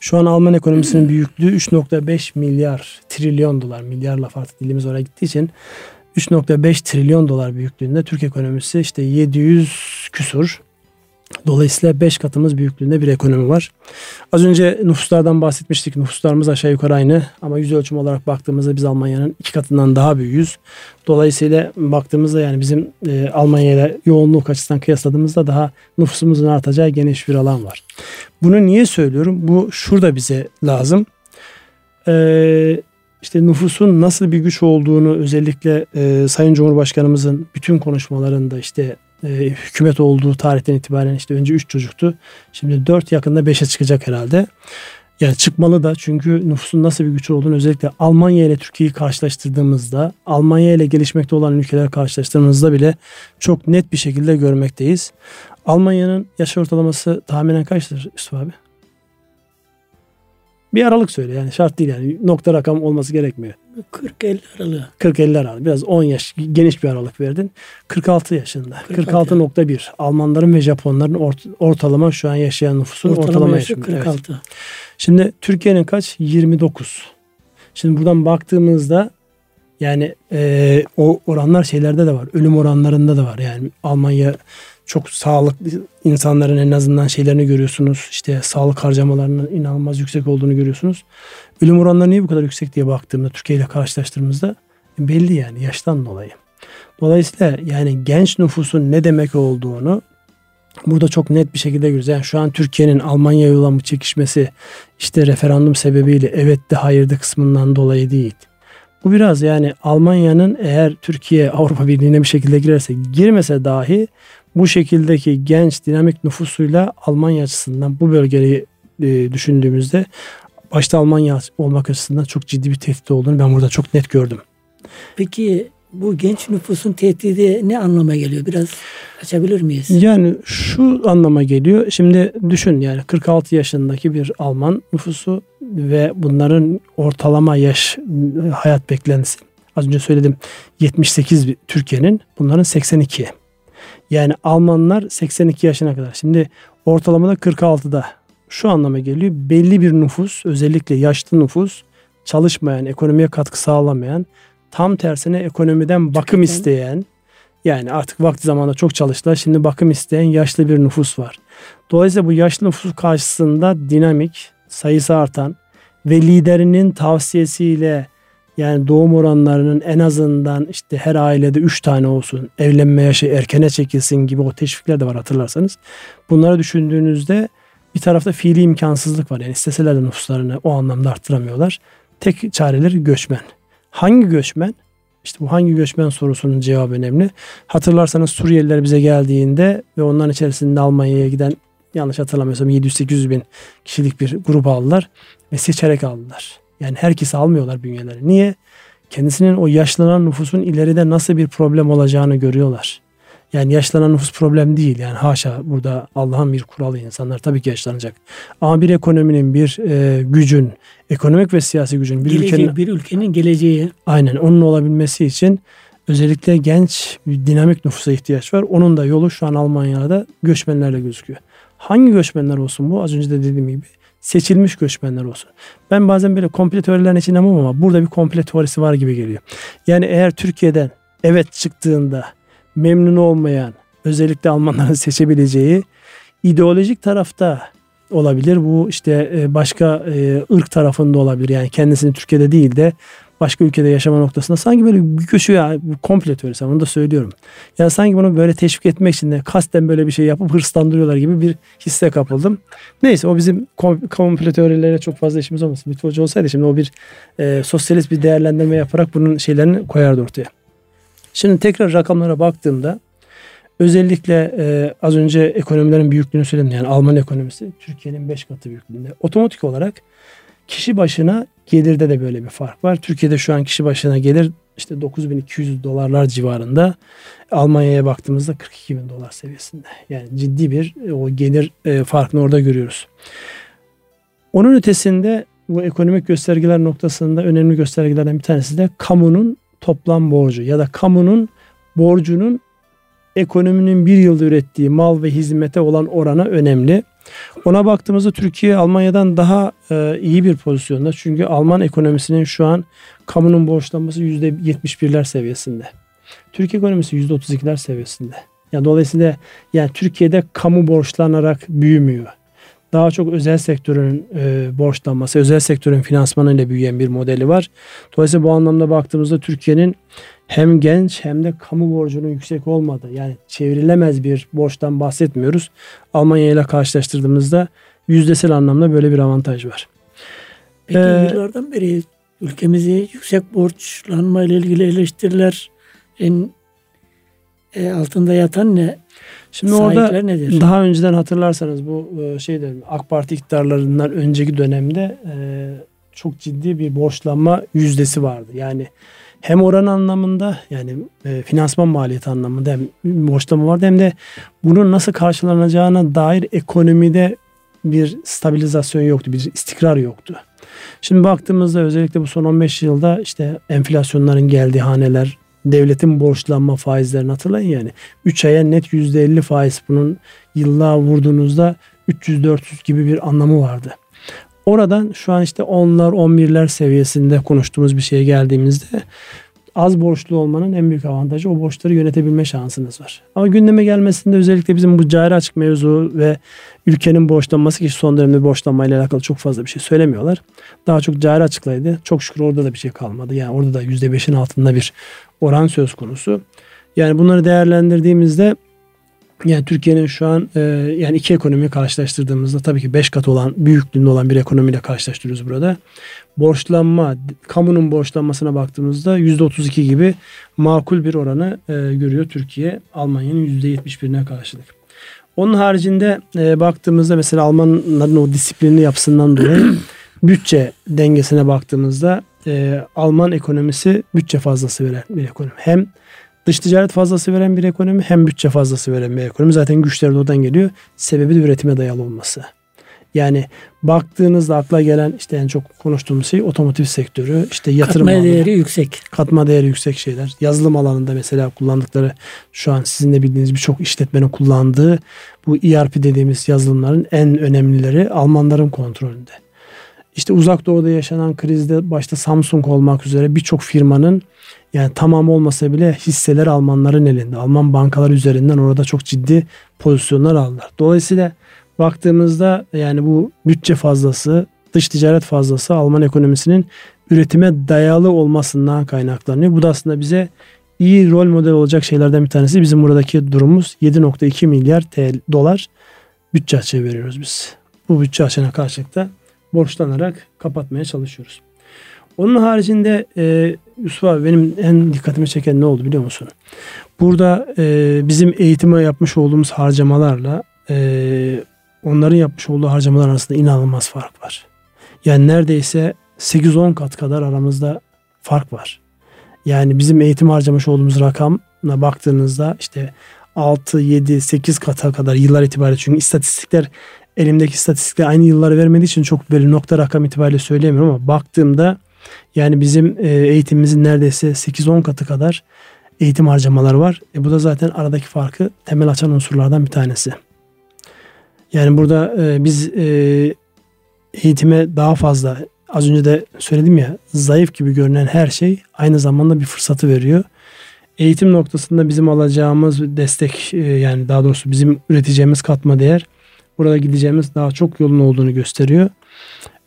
Şu an Alman ekonomisinin büyüklüğü 3.5 milyar trilyon dolar milyar laf artık dilimiz oraya gittiği için 3.5 trilyon dolar büyüklüğünde Türk ekonomisi işte 700 küsur. Dolayısıyla 5 katımız büyüklüğünde bir ekonomi var. Az önce nüfuslardan bahsetmiştik. Nüfuslarımız aşağı yukarı aynı ama yüz ölçüm olarak baktığımızda biz Almanya'nın iki katından daha büyüğüz. Dolayısıyla baktığımızda yani bizim e, Almanya ile yoğunluk açısından kıyasladığımızda daha nüfusumuzun artacağı geniş bir alan var. Bunu niye söylüyorum? Bu şurada bize lazım. Eee işte nüfusun nasıl bir güç olduğunu özellikle e, Sayın Cumhurbaşkanımızın bütün konuşmalarında işte e, hükümet olduğu tarihten itibaren işte önce 3 çocuktu. Şimdi 4 yakında 5'e çıkacak herhalde. Yani çıkmalı da çünkü nüfusun nasıl bir güç olduğunu özellikle Almanya ile Türkiye'yi karşılaştırdığımızda, Almanya ile gelişmekte olan ülkeler karşılaştırdığımızda bile çok net bir şekilde görmekteyiz. Almanya'nın yaş ortalaması tahminen kaçtır Yusuf abi? Bir aralık söyle yani şart değil yani nokta rakam olması gerekmiyor. 40-50 aralığı. 40-50 aralık biraz 10 yaş geniş bir aralık verdin. 46 yaşında. 46.1 Almanların ve Japonların ort, ortalama şu an yaşayan nüfusun ortalama, ortalama yaşı 46. Evet. Şimdi Türkiye'nin kaç? 29. Şimdi buradan baktığımızda yani e, o oranlar şeylerde de var. Ölüm oranlarında da var. Yani Almanya çok sağlıklı insanların en azından şeylerini görüyorsunuz. İşte sağlık harcamalarının inanılmaz yüksek olduğunu görüyorsunuz. Ölüm oranları niye bu kadar yüksek diye baktığımda Türkiye ile karşılaştırdığımızda belli yani yaştan dolayı. Dolayısıyla yani genç nüfusun ne demek olduğunu burada çok net bir şekilde görüyoruz. Yani şu an Türkiye'nin Almanya'ya olan bu çekişmesi işte referandum sebebiyle evet de hayır da kısmından dolayı değil. Bu biraz yani Almanya'nın eğer Türkiye Avrupa Birliği'ne bir şekilde girerse girmese dahi bu şekildeki genç dinamik nüfusuyla Almanya açısından bu bölgeyi e, düşündüğümüzde başta Almanya olmak açısından çok ciddi bir tehdit olduğunu ben burada çok net gördüm. Peki bu genç nüfusun tehdidi ne anlama geliyor? Biraz açabilir miyiz? Yani şu anlama geliyor. Şimdi düşün yani 46 yaşındaki bir Alman nüfusu ve bunların ortalama yaş hayat beklentisi. Az önce söyledim 78 Türkiye'nin bunların 82. Yani Almanlar 82 yaşına kadar. Şimdi ortalamada 46'da şu anlama geliyor. Belli bir nüfus özellikle yaşlı nüfus çalışmayan, ekonomiye katkı sağlamayan, tam tersine ekonomiden bakım isteyen yani artık vakti zamanında çok çalıştılar. Şimdi bakım isteyen yaşlı bir nüfus var. Dolayısıyla bu yaşlı nüfus karşısında dinamik, sayısı artan ve liderinin tavsiyesiyle yani doğum oranlarının en azından işte her ailede 3 tane olsun, evlenme yaşı erkene çekilsin gibi o teşvikler de var hatırlarsanız. Bunları düşündüğünüzde bir tarafta fiili imkansızlık var. Yani isteseler de nüfuslarını o anlamda arttıramıyorlar. Tek çareleri göçmen. Hangi göçmen? İşte bu hangi göçmen sorusunun cevabı önemli. Hatırlarsanız Suriyeliler bize geldiğinde ve onların içerisinde Almanya'ya giden yanlış hatırlamıyorsam 700-800 bin kişilik bir grup aldılar ve seçerek aldılar. Yani herkesi almıyorlar bünyeleri. Niye? Kendisinin o yaşlanan nüfusun ileride nasıl bir problem olacağını görüyorlar. Yani yaşlanan nüfus problem değil. Yani haşa burada Allah'ın bir kuralı insanlar tabii ki yaşlanacak. Ama bir ekonominin, bir e, gücün, ekonomik ve siyasi gücün bir Geleceği, ülkenin bir ülkenin geleceği. Aynen onun olabilmesi için özellikle genç dinamik nüfusa ihtiyaç var. Onun da yolu şu an Almanya'da göçmenlerle gözüküyor. Hangi göçmenler olsun bu? Az önce de dediğim gibi seçilmiş göçmenler olsun. Ben bazen böyle komple teorilerine hiç inanmam ama burada bir komple teorisi var gibi geliyor. Yani eğer Türkiye'den evet çıktığında memnun olmayan özellikle Almanların seçebileceği ideolojik tarafta olabilir. Bu işte e, başka e, ırk tarafında olabilir. Yani kendisini Türkiye'de değil de başka ülkede yaşama noktasında sanki böyle bir göçü ya komple teorisi onu da söylüyorum. Yani sanki bunu böyle teşvik etmek için de kasten böyle bir şey yapıp hırslandırıyorlar gibi bir hisse kapıldım. Neyse o bizim komple teorilere çok fazla işimiz olmasın. Lütfü Hoca olsaydı şimdi o bir e, sosyalist bir değerlendirme yaparak bunun şeylerini koyardı ortaya. Şimdi tekrar rakamlara baktığımda özellikle e, az önce ekonomilerin büyüklüğünü söyledim. Yani Alman ekonomisi Türkiye'nin 5 katı büyüklüğünde. Otomatik olarak kişi başına gelirde de böyle bir fark var. Türkiye'de şu an kişi başına gelir işte 9200 dolarlar civarında. Almanya'ya baktığımızda 42 bin dolar seviyesinde. Yani ciddi bir e, o gelir e, farkını orada görüyoruz. Onun ötesinde bu ekonomik göstergeler noktasında önemli göstergelerden bir tanesi de kamunun toplam borcu ya da kamunun borcunun ekonominin bir yılda ürettiği mal ve hizmete olan oranı önemli. Ona baktığımızda Türkiye Almanya'dan daha e, iyi bir pozisyonda. Çünkü Alman ekonomisinin şu an kamunun borçlanması %71'ler seviyesinde. Türkiye ekonomisi %32'ler seviyesinde. Yani dolayısıyla yani Türkiye'de kamu borçlanarak büyümüyor. Daha çok özel sektörün e, borçlanması, özel sektörün finansmanıyla büyüyen bir modeli var. Dolayısıyla bu anlamda baktığımızda Türkiye'nin hem genç hem de kamu borcunun yüksek olmadığı yani çevrilemez bir borçtan bahsetmiyoruz. Almanya ile karşılaştırdığımızda yüzdesel anlamda böyle bir avantaj var. Peki ee, yıllardan beri ülkemizi yüksek borçlanma ile ilgili eleştiriler en e, altında yatan ne? Şimdi orada nedir? daha önceden hatırlarsanız bu e, şeyde AK Parti iktidarlarından önceki dönemde e, çok ciddi bir borçlanma yüzdesi vardı. Yani hem oran anlamında yani e, finansman maliyeti anlamında hem borçlama vardı hem de bunun nasıl karşılanacağına dair ekonomide bir stabilizasyon yoktu, bir istikrar yoktu. Şimdi baktığımızda özellikle bu son 15 yılda işte enflasyonların geldiği haneler, devletin borçlanma faizlerini hatırlayın yani. 3 aya net %50 faiz bunun yıllığa vurduğunuzda 300-400 gibi bir anlamı vardı. Oradan şu an işte 10'lar 11'ler seviyesinde konuştuğumuz bir şeye geldiğimizde az borçlu olmanın en büyük avantajı o borçları yönetebilme şansınız var. Ama gündeme gelmesinde özellikle bizim bu cari açık mevzu ve ülkenin borçlanması ki son dönemde borçlanmayla alakalı çok fazla bir şey söylemiyorlar. Daha çok cari açıklaydı. Çok şükür orada da bir şey kalmadı. Yani orada da %5'in altında bir oran söz konusu. Yani bunları değerlendirdiğimizde yani Türkiye'nin şu an e, yani iki ekonomiyi karşılaştırdığımızda tabii ki 5 kat olan büyüklüğünde olan bir ekonomiyle karşılaştırıyoruz burada. Borçlanma, kamunun borçlanmasına baktığımızda %32 gibi makul bir oranı e, görüyor Türkiye Almanya'nın %71'ine karşılık. Onun haricinde e, baktığımızda mesela Almanların o disiplinli yapısından dolayı bütçe dengesine baktığımızda e, Alman ekonomisi bütçe fazlası veren bir ekonomi. Hem Dış ticaret fazlası veren bir ekonomi hem bütçe fazlası veren bir ekonomi. Zaten güçler de oradan geliyor. Sebebi de üretime dayalı olması. Yani baktığınızda akla gelen işte en çok konuştuğumuz şey otomotiv sektörü, işte yatırım Katma değeri yüksek. Katma değeri yüksek şeyler. Yazılım alanında mesela kullandıkları şu an sizin de bildiğiniz birçok işletmenin kullandığı bu ERP dediğimiz yazılımların en önemlileri Almanların kontrolünde. İşte uzak doğuda yaşanan krizde başta Samsung olmak üzere birçok firmanın yani tamam olmasa bile hisseler Almanların elinde. Alman bankalar üzerinden orada çok ciddi pozisyonlar aldılar. Dolayısıyla baktığımızda yani bu bütçe fazlası, dış ticaret fazlası Alman ekonomisinin üretime dayalı olmasından kaynaklanıyor. Bu da aslında bize iyi rol model olacak şeylerden bir tanesi. Bizim buradaki durumumuz 7.2 milyar TL, dolar bütçe açığı veriyoruz biz. Bu bütçe açığına karşılık da borçlanarak kapatmaya çalışıyoruz. Onun haricinde e, Yusuf abi benim en dikkatimi çeken ne oldu biliyor musun? Burada e, bizim eğitime yapmış olduğumuz harcamalarla e, onların yapmış olduğu harcamalar arasında inanılmaz fark var. Yani neredeyse 8-10 kat kadar aramızda fark var. Yani bizim eğitim harcamış olduğumuz rakamla baktığınızda işte 6, 7, 8 kata kadar yıllar itibariyle çünkü istatistikler elimdeki istatistikler aynı yılları vermediği için çok böyle nokta rakam itibariyle söyleyemiyorum ama baktığımda yani bizim e, eğitimimizin neredeyse 8-10 katı kadar eğitim harcamaları var. E bu da zaten aradaki farkı temel açan unsurlardan bir tanesi. Yani burada e, biz e, eğitime daha fazla az önce de söyledim ya zayıf gibi görünen her şey aynı zamanda bir fırsatı veriyor. Eğitim noktasında bizim alacağımız destek yani daha doğrusu bizim üreteceğimiz katma değer burada gideceğimiz daha çok yolun olduğunu gösteriyor.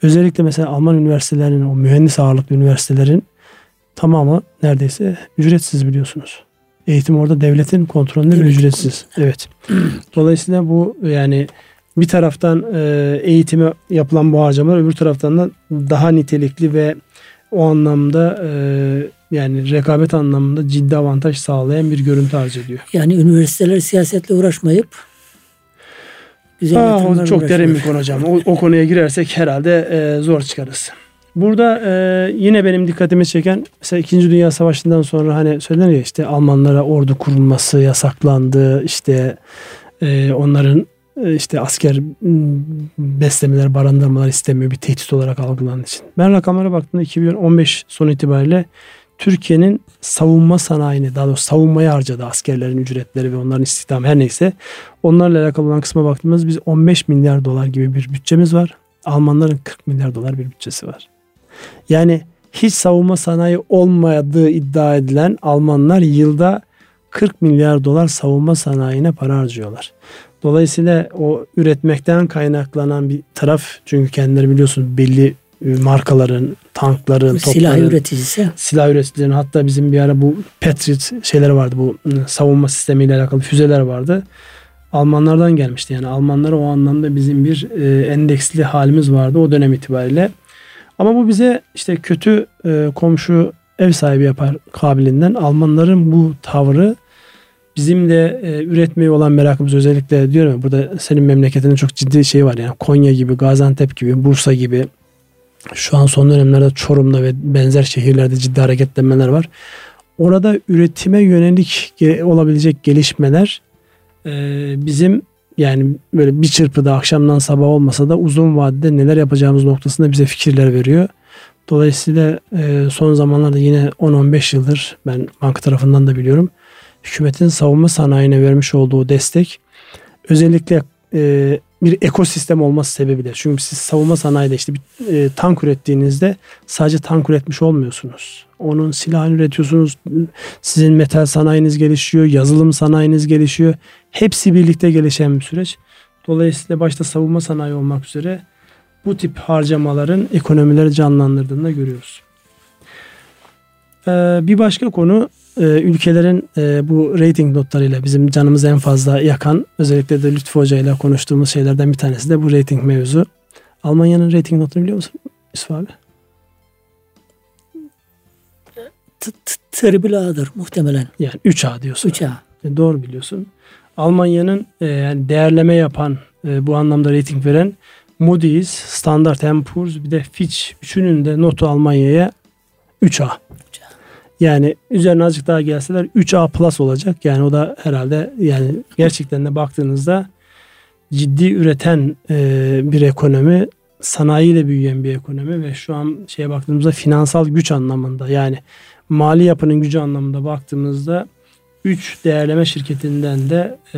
Özellikle mesela Alman üniversitelerinin o mühendis ağırlıklı üniversitelerin tamamı neredeyse ücretsiz biliyorsunuz. Eğitim orada devletin kontrolünde evet. ve ücretsiz. Evet. Dolayısıyla bu yani bir taraftan e, eğitime yapılan bu harcamalar öbür taraftan da daha nitelikli ve o anlamda e, yani rekabet anlamında ciddi avantaj sağlayan bir görüntü arz ediyor. Yani üniversiteler siyasetle uğraşmayıp güzel Aa, o çok derin bir konu hocam. O, o konuya girersek herhalde e, zor çıkarız. Burada e, yine benim dikkatimi çeken mesela 2. Dünya Savaşı'ndan sonra hani söylenir ya işte Almanlara ordu kurulması yasaklandı. işte e, onların e, işte asker beslemeler, barındırmalar istemiyor bir tehdit olarak algılandığı için. Ben rakamlara baktığımda 2015 son itibariyle Türkiye'nin savunma sanayini daha doğrusu savunmaya harcadı askerlerin ücretleri ve onların istihdamı her neyse. Onlarla alakalı olan kısma baktığımız biz 15 milyar dolar gibi bir bütçemiz var. Almanların 40 milyar dolar bir bütçesi var. Yani hiç savunma sanayi olmadığı iddia edilen Almanlar yılda 40 milyar dolar savunma sanayine para harcıyorlar. Dolayısıyla o üretmekten kaynaklanan bir taraf çünkü kendileri biliyorsunuz belli markaların, tankların, topların, silah üreticisi. Silah üreticilerin hatta bizim bir ara bu Patriot şeyleri vardı bu savunma sistemiyle alakalı füzeler vardı. Almanlardan gelmişti yani Almanlara o anlamda bizim bir e, endeksli halimiz vardı o dönem itibariyle. Ama bu bize işte kötü e, komşu ev sahibi yapar kabilinden Almanların bu tavrı bizim de e, üretmeye olan merakımız özellikle diyorum ya burada senin memleketinde çok ciddi şey var yani Konya gibi, Gaziantep gibi, Bursa gibi şu an son dönemlerde Çorum'da ve benzer şehirlerde ciddi hareketlenmeler var. Orada üretime yönelik olabilecek gelişmeler e, bizim yani böyle bir çırpıda akşamdan sabah olmasa da uzun vadede neler yapacağımız noktasında bize fikirler veriyor. Dolayısıyla e, son zamanlarda yine 10-15 yıldır ben banka tarafından da biliyorum. Hükümetin savunma sanayine vermiş olduğu destek özellikle e, bir ekosistem olması sebebiyle. Çünkü siz savunma sanayide işte bir e, tank ürettiğinizde sadece tank üretmiş olmuyorsunuz. Onun silahını üretiyorsunuz. Sizin metal sanayiniz gelişiyor, yazılım sanayiniz gelişiyor. Hepsi birlikte gelişen bir süreç. Dolayısıyla başta savunma sanayi olmak üzere bu tip harcamaların ekonomileri canlandırdığını da görüyoruz. Ee, bir başka konu e, ülkelerin e, bu rating notlarıyla bizim canımızı en fazla yakan özellikle de Lütfü Hoca ile konuştuğumuz şeylerden bir tanesi de bu rating mevzu. Almanya'nın rating notunu biliyor musun Yusuf abi? Triple A'dır muhtemelen. Yani 3A diyorsun. 3A. E, doğru biliyorsun. Almanya'nın e, yani değerleme yapan e, bu anlamda rating veren Moody's, Standard Poor's bir de Fitch üçünün de notu Almanya'ya 3A. Yani üzerine azıcık daha gelseler 3A plus olacak. Yani o da herhalde yani gerçekten de baktığınızda ciddi üreten e, bir ekonomi, sanayiyle büyüyen bir ekonomi ve şu an şeye baktığımızda finansal güç anlamında yani mali yapının gücü anlamında baktığımızda 3 değerleme şirketinden de e,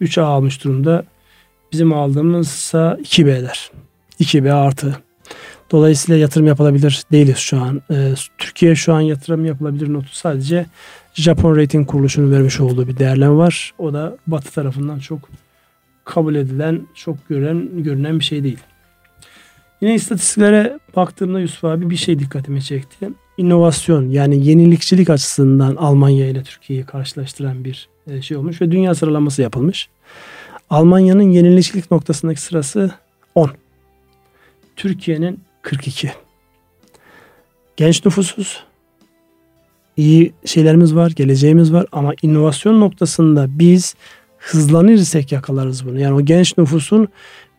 3A almış durumda. Bizim aldığımızsa 2B'ler. 2B artı Dolayısıyla yatırım yapılabilir değiliz şu an. E, Türkiye şu an yatırım yapılabilir notu sadece Japon Rating Kuruluşu'nun vermiş olduğu bir değerleme var. O da Batı tarafından çok kabul edilen, çok gören, görünen bir şey değil. Yine istatistiklere baktığımda Yusuf abi bir şey dikkatimi çekti. İnovasyon yani yenilikçilik açısından Almanya ile Türkiye'yi karşılaştıran bir e, şey olmuş ve dünya sıralaması yapılmış. Almanya'nın yenilikçilik noktasındaki sırası 10. Türkiye'nin 42. Genç nüfusuz. İyi şeylerimiz var, geleceğimiz var ama inovasyon noktasında biz hızlanırsak yakalarız bunu. Yani o genç nüfusun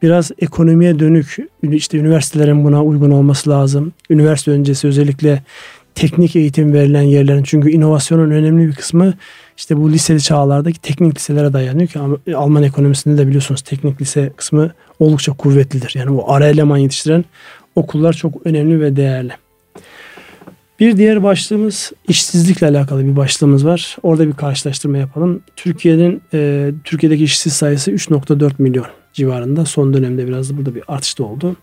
biraz ekonomiye dönük işte üniversitelerin buna uygun olması lazım. Üniversite öncesi özellikle teknik eğitim verilen yerlerin çünkü inovasyonun önemli bir kısmı işte bu liseli çağlardaki teknik liselere dayanıyor ki Alman ekonomisinde de biliyorsunuz teknik lise kısmı oldukça kuvvetlidir. Yani bu ara eleman yetiştiren okullar çok önemli ve değerli. Bir diğer başlığımız işsizlikle alakalı bir başlığımız var. Orada bir karşılaştırma yapalım. Türkiye'nin e, Türkiye'deki işsiz sayısı 3.4 milyon civarında. Son dönemde biraz da burada bir artış da oldu.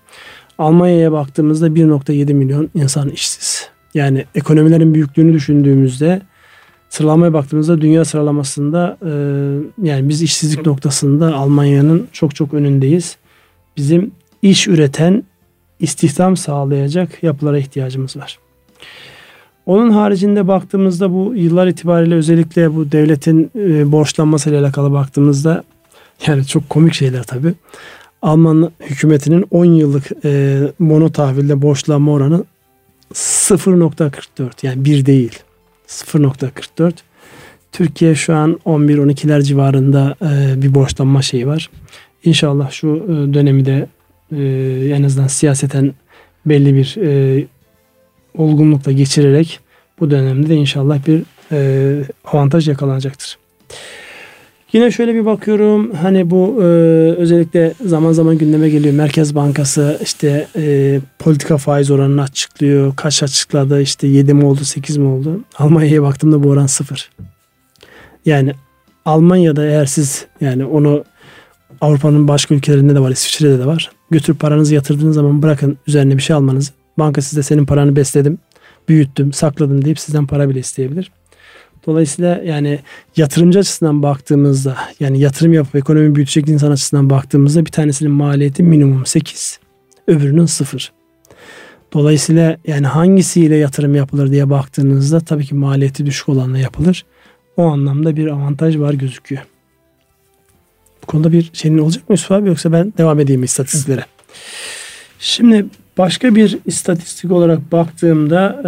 Almanya'ya baktığımızda 1.7 milyon insan işsiz. Yani ekonomilerin büyüklüğünü düşündüğümüzde sıralamaya baktığımızda dünya sıralamasında e, yani biz işsizlik noktasında Almanya'nın çok çok önündeyiz. Bizim iş üreten istihdam sağlayacak yapılara ihtiyacımız var. Onun haricinde baktığımızda bu yıllar itibariyle özellikle bu devletin e, borçlanmasıyla alakalı baktığımızda yani çok komik şeyler tabii. Alman hükümetinin 10 yıllık e, mono tahvilde borçlanma oranı 0.44 yani bir değil 0.44. Türkiye şu an 11-12'ler civarında e, bir borçlanma şeyi var. İnşallah şu e, dönemi de e, en azından siyaseten belli bir e, olgunlukla geçirerek bu dönemde de inşallah bir e, avantaj yakalanacaktır. Yine şöyle bir bakıyorum hani bu e, özellikle zaman zaman gündeme geliyor. Merkez Bankası işte e, politika faiz oranını açıklıyor. Kaç açıkladı işte 7 mi oldu 8 mi oldu? Almanya'ya baktığımda bu oran 0. Yani Almanya'da eğer siz yani onu Avrupa'nın başka ülkelerinde de var İsviçre'de de var. Götürüp paranızı yatırdığınız zaman bırakın üzerine bir şey almanızı. Banka size senin paranı besledim, büyüttüm, sakladım deyip sizden para bile isteyebilir. Dolayısıyla yani yatırımcı açısından baktığımızda yani yatırım yapıp ekonomi büyütecek insan açısından baktığımızda bir tanesinin maliyeti minimum 8, öbürünün 0. Dolayısıyla yani hangisiyle yatırım yapılır diye baktığınızda tabii ki maliyeti düşük olanla yapılır. O anlamda bir avantaj var gözüküyor. Bu konuda bir şeyin olacak mı Yusuf abi yoksa ben devam edeyim istatistiklere? Şimdi başka bir istatistik olarak baktığımda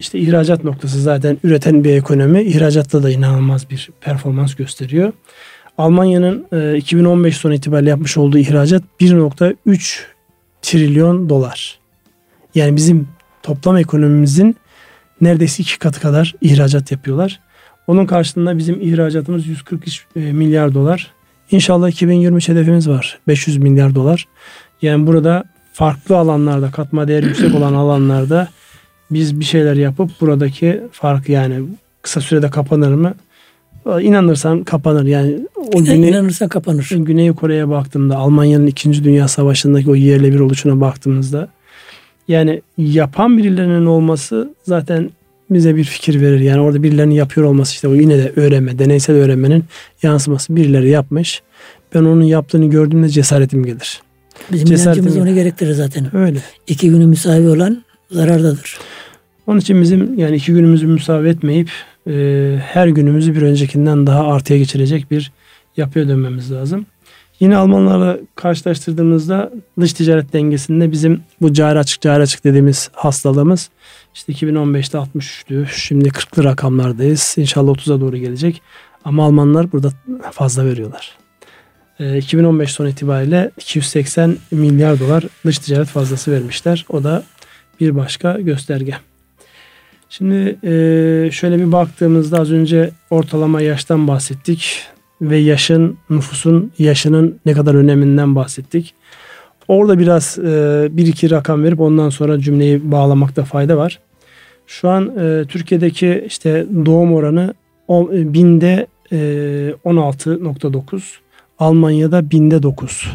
işte ihracat noktası zaten üreten bir ekonomi. ihracatta da inanılmaz bir performans gösteriyor. Almanya'nın 2015 son itibariyle yapmış olduğu ihracat 1.3 trilyon dolar. Yani bizim toplam ekonomimizin neredeyse iki katı kadar ihracat yapıyorlar. Onun karşılığında bizim ihracatımız 143 milyar dolar. İnşallah 2023 hedefimiz var. 500 milyar dolar. Yani burada farklı alanlarda katma değer yüksek olan alanlarda biz bir şeyler yapıp buradaki fark yani kısa sürede kapanır mı? İnanırsan kapanır. Yani o güney, inanırsan kapanır. Güney Kore'ye baktığımda Almanya'nın 2. Dünya Savaşı'ndaki o yerle bir oluşuna baktığımızda yani yapan birilerinin olması zaten bize bir fikir verir. Yani orada birilerinin yapıyor olması işte o yine de öğrenme, deneysel öğrenmenin yansıması. Birileri yapmış. Ben onun yaptığını gördüğümde cesaretim gelir. Bizim cesaretim inancımız onu gerektirir zaten. Öyle. İki günü müsavi olan zarardadır. Onun için bizim yani iki günümüzü müsaade etmeyip e, her günümüzü bir öncekinden daha artıya geçirecek bir yapıya dönmemiz lazım. Yine Almanlarla karşılaştırdığımızda dış ticaret dengesinde bizim bu cari açık cari açık dediğimiz hastalığımız işte 2015'te 63'tü. Şimdi 40'lı rakamlardayız. İnşallah 30'a doğru gelecek. Ama Almanlar burada fazla veriyorlar. E, 2015 son itibariyle 280 milyar dolar dış ticaret fazlası vermişler. O da bir başka gösterge. Şimdi e, şöyle bir baktığımızda az önce ortalama yaştan bahsettik ve yaşın nüfusun yaşının ne kadar öneminden bahsettik. Orada biraz e, bir iki rakam verip ondan sonra cümleyi bağlamakta fayda var. Şu an e, Türkiye'deki işte doğum oranı o, e, binde e, 16.9, Almanya'da binde 9.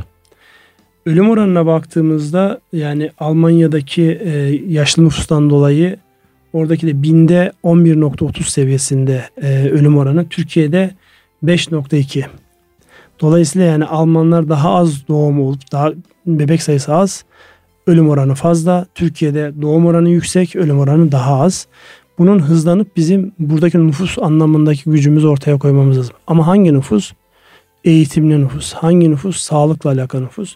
Ölüm oranına baktığımızda yani Almanya'daki e, yaşlı nüfustan dolayı Oradaki de binde 11.30 seviyesinde e, ölüm oranı. Türkiye'de 5.2. Dolayısıyla yani Almanlar daha az doğum olup daha bebek sayısı az, ölüm oranı fazla. Türkiye'de doğum oranı yüksek, ölüm oranı daha az. Bunun hızlanıp bizim buradaki nüfus anlamındaki gücümüzü ortaya koymamız lazım. Ama hangi nüfus? Eğitimli nüfus. Hangi nüfus? Sağlıkla alakalı nüfus.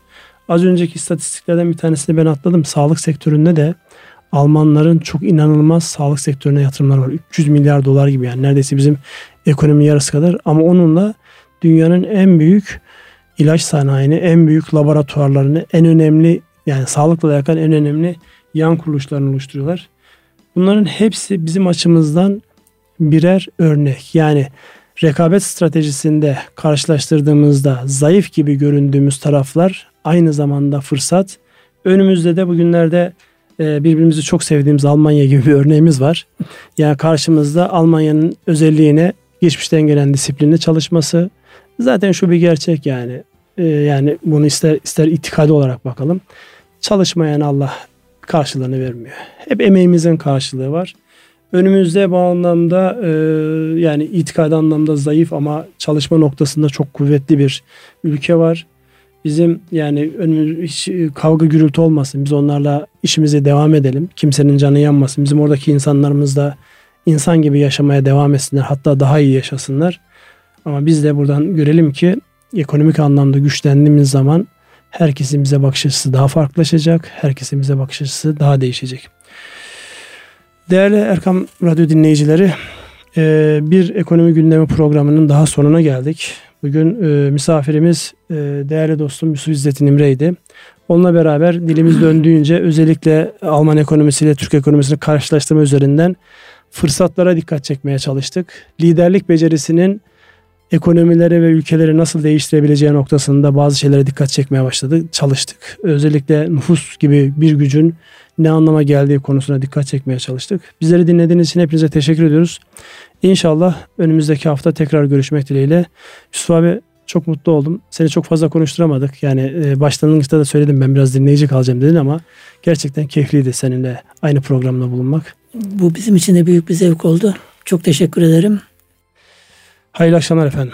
Az önceki istatistiklerden bir tanesini ben atladım. Sağlık sektöründe de Almanların çok inanılmaz sağlık sektörüne yatırımlar var. 300 milyar dolar gibi yani neredeyse bizim ekonomi yarısı kadar ama onunla dünyanın en büyük ilaç sanayini, en büyük laboratuvarlarını, en önemli yani sağlıkla alakalı en önemli yan kuruluşlarını oluşturuyorlar. Bunların hepsi bizim açımızdan birer örnek. Yani rekabet stratejisinde karşılaştırdığımızda zayıf gibi göründüğümüz taraflar aynı zamanda fırsat. Önümüzde de bugünlerde birbirimizi çok sevdiğimiz Almanya gibi bir örneğimiz var. Yani karşımızda Almanya'nın özelliğine geçmişten gelen disiplinle çalışması. Zaten şu bir gerçek yani. Ee, yani bunu ister ister itikadi olarak bakalım. Çalışmayan Allah karşılığını vermiyor. Hep emeğimizin karşılığı var. Önümüzde bu anlamda e, yani itikadi anlamda zayıf ama çalışma noktasında çok kuvvetli bir ülke var. Bizim yani önümüz hiç kavga gürültü olmasın. Biz onlarla işimize devam edelim. Kimsenin canı yanmasın. Bizim oradaki insanlarımız da insan gibi yaşamaya devam etsinler. Hatta daha iyi yaşasınlar. Ama biz de buradan görelim ki ekonomik anlamda güçlendiğimiz zaman herkesin bize bakış açısı daha farklılaşacak. Herkesin bize bakış açısı daha değişecek. Değerli Erkam Radyo dinleyicileri, e, bir ekonomi gündemi programının daha sonuna geldik. Bugün e, misafirimiz e, değerli dostum Yusuf İzzettin İmre'ydi. Onunla beraber dilimiz döndüğünce özellikle Alman ekonomisiyle Türk ekonomisini karşılaştırma üzerinden fırsatlara dikkat çekmeye çalıştık. Liderlik becerisinin ekonomileri ve ülkeleri nasıl değiştirebileceği noktasında bazı şeylere dikkat çekmeye başladık, çalıştık. Özellikle nüfus gibi bir gücün ne anlama geldiği konusuna dikkat çekmeye çalıştık. Bizleri dinlediğiniz için hepinize teşekkür ediyoruz. İnşallah önümüzdeki hafta tekrar görüşmek dileğiyle. Yusuf abi çok mutlu oldum. Seni çok fazla konuşturamadık. Yani e, başlangıçta da söyledim ben biraz dinleyici kalacağım dedin ama gerçekten keyifliydi seninle aynı programda bulunmak. Bu bizim için de büyük bir zevk oldu. Çok teşekkür ederim. Hayırlı akşamlar efendim.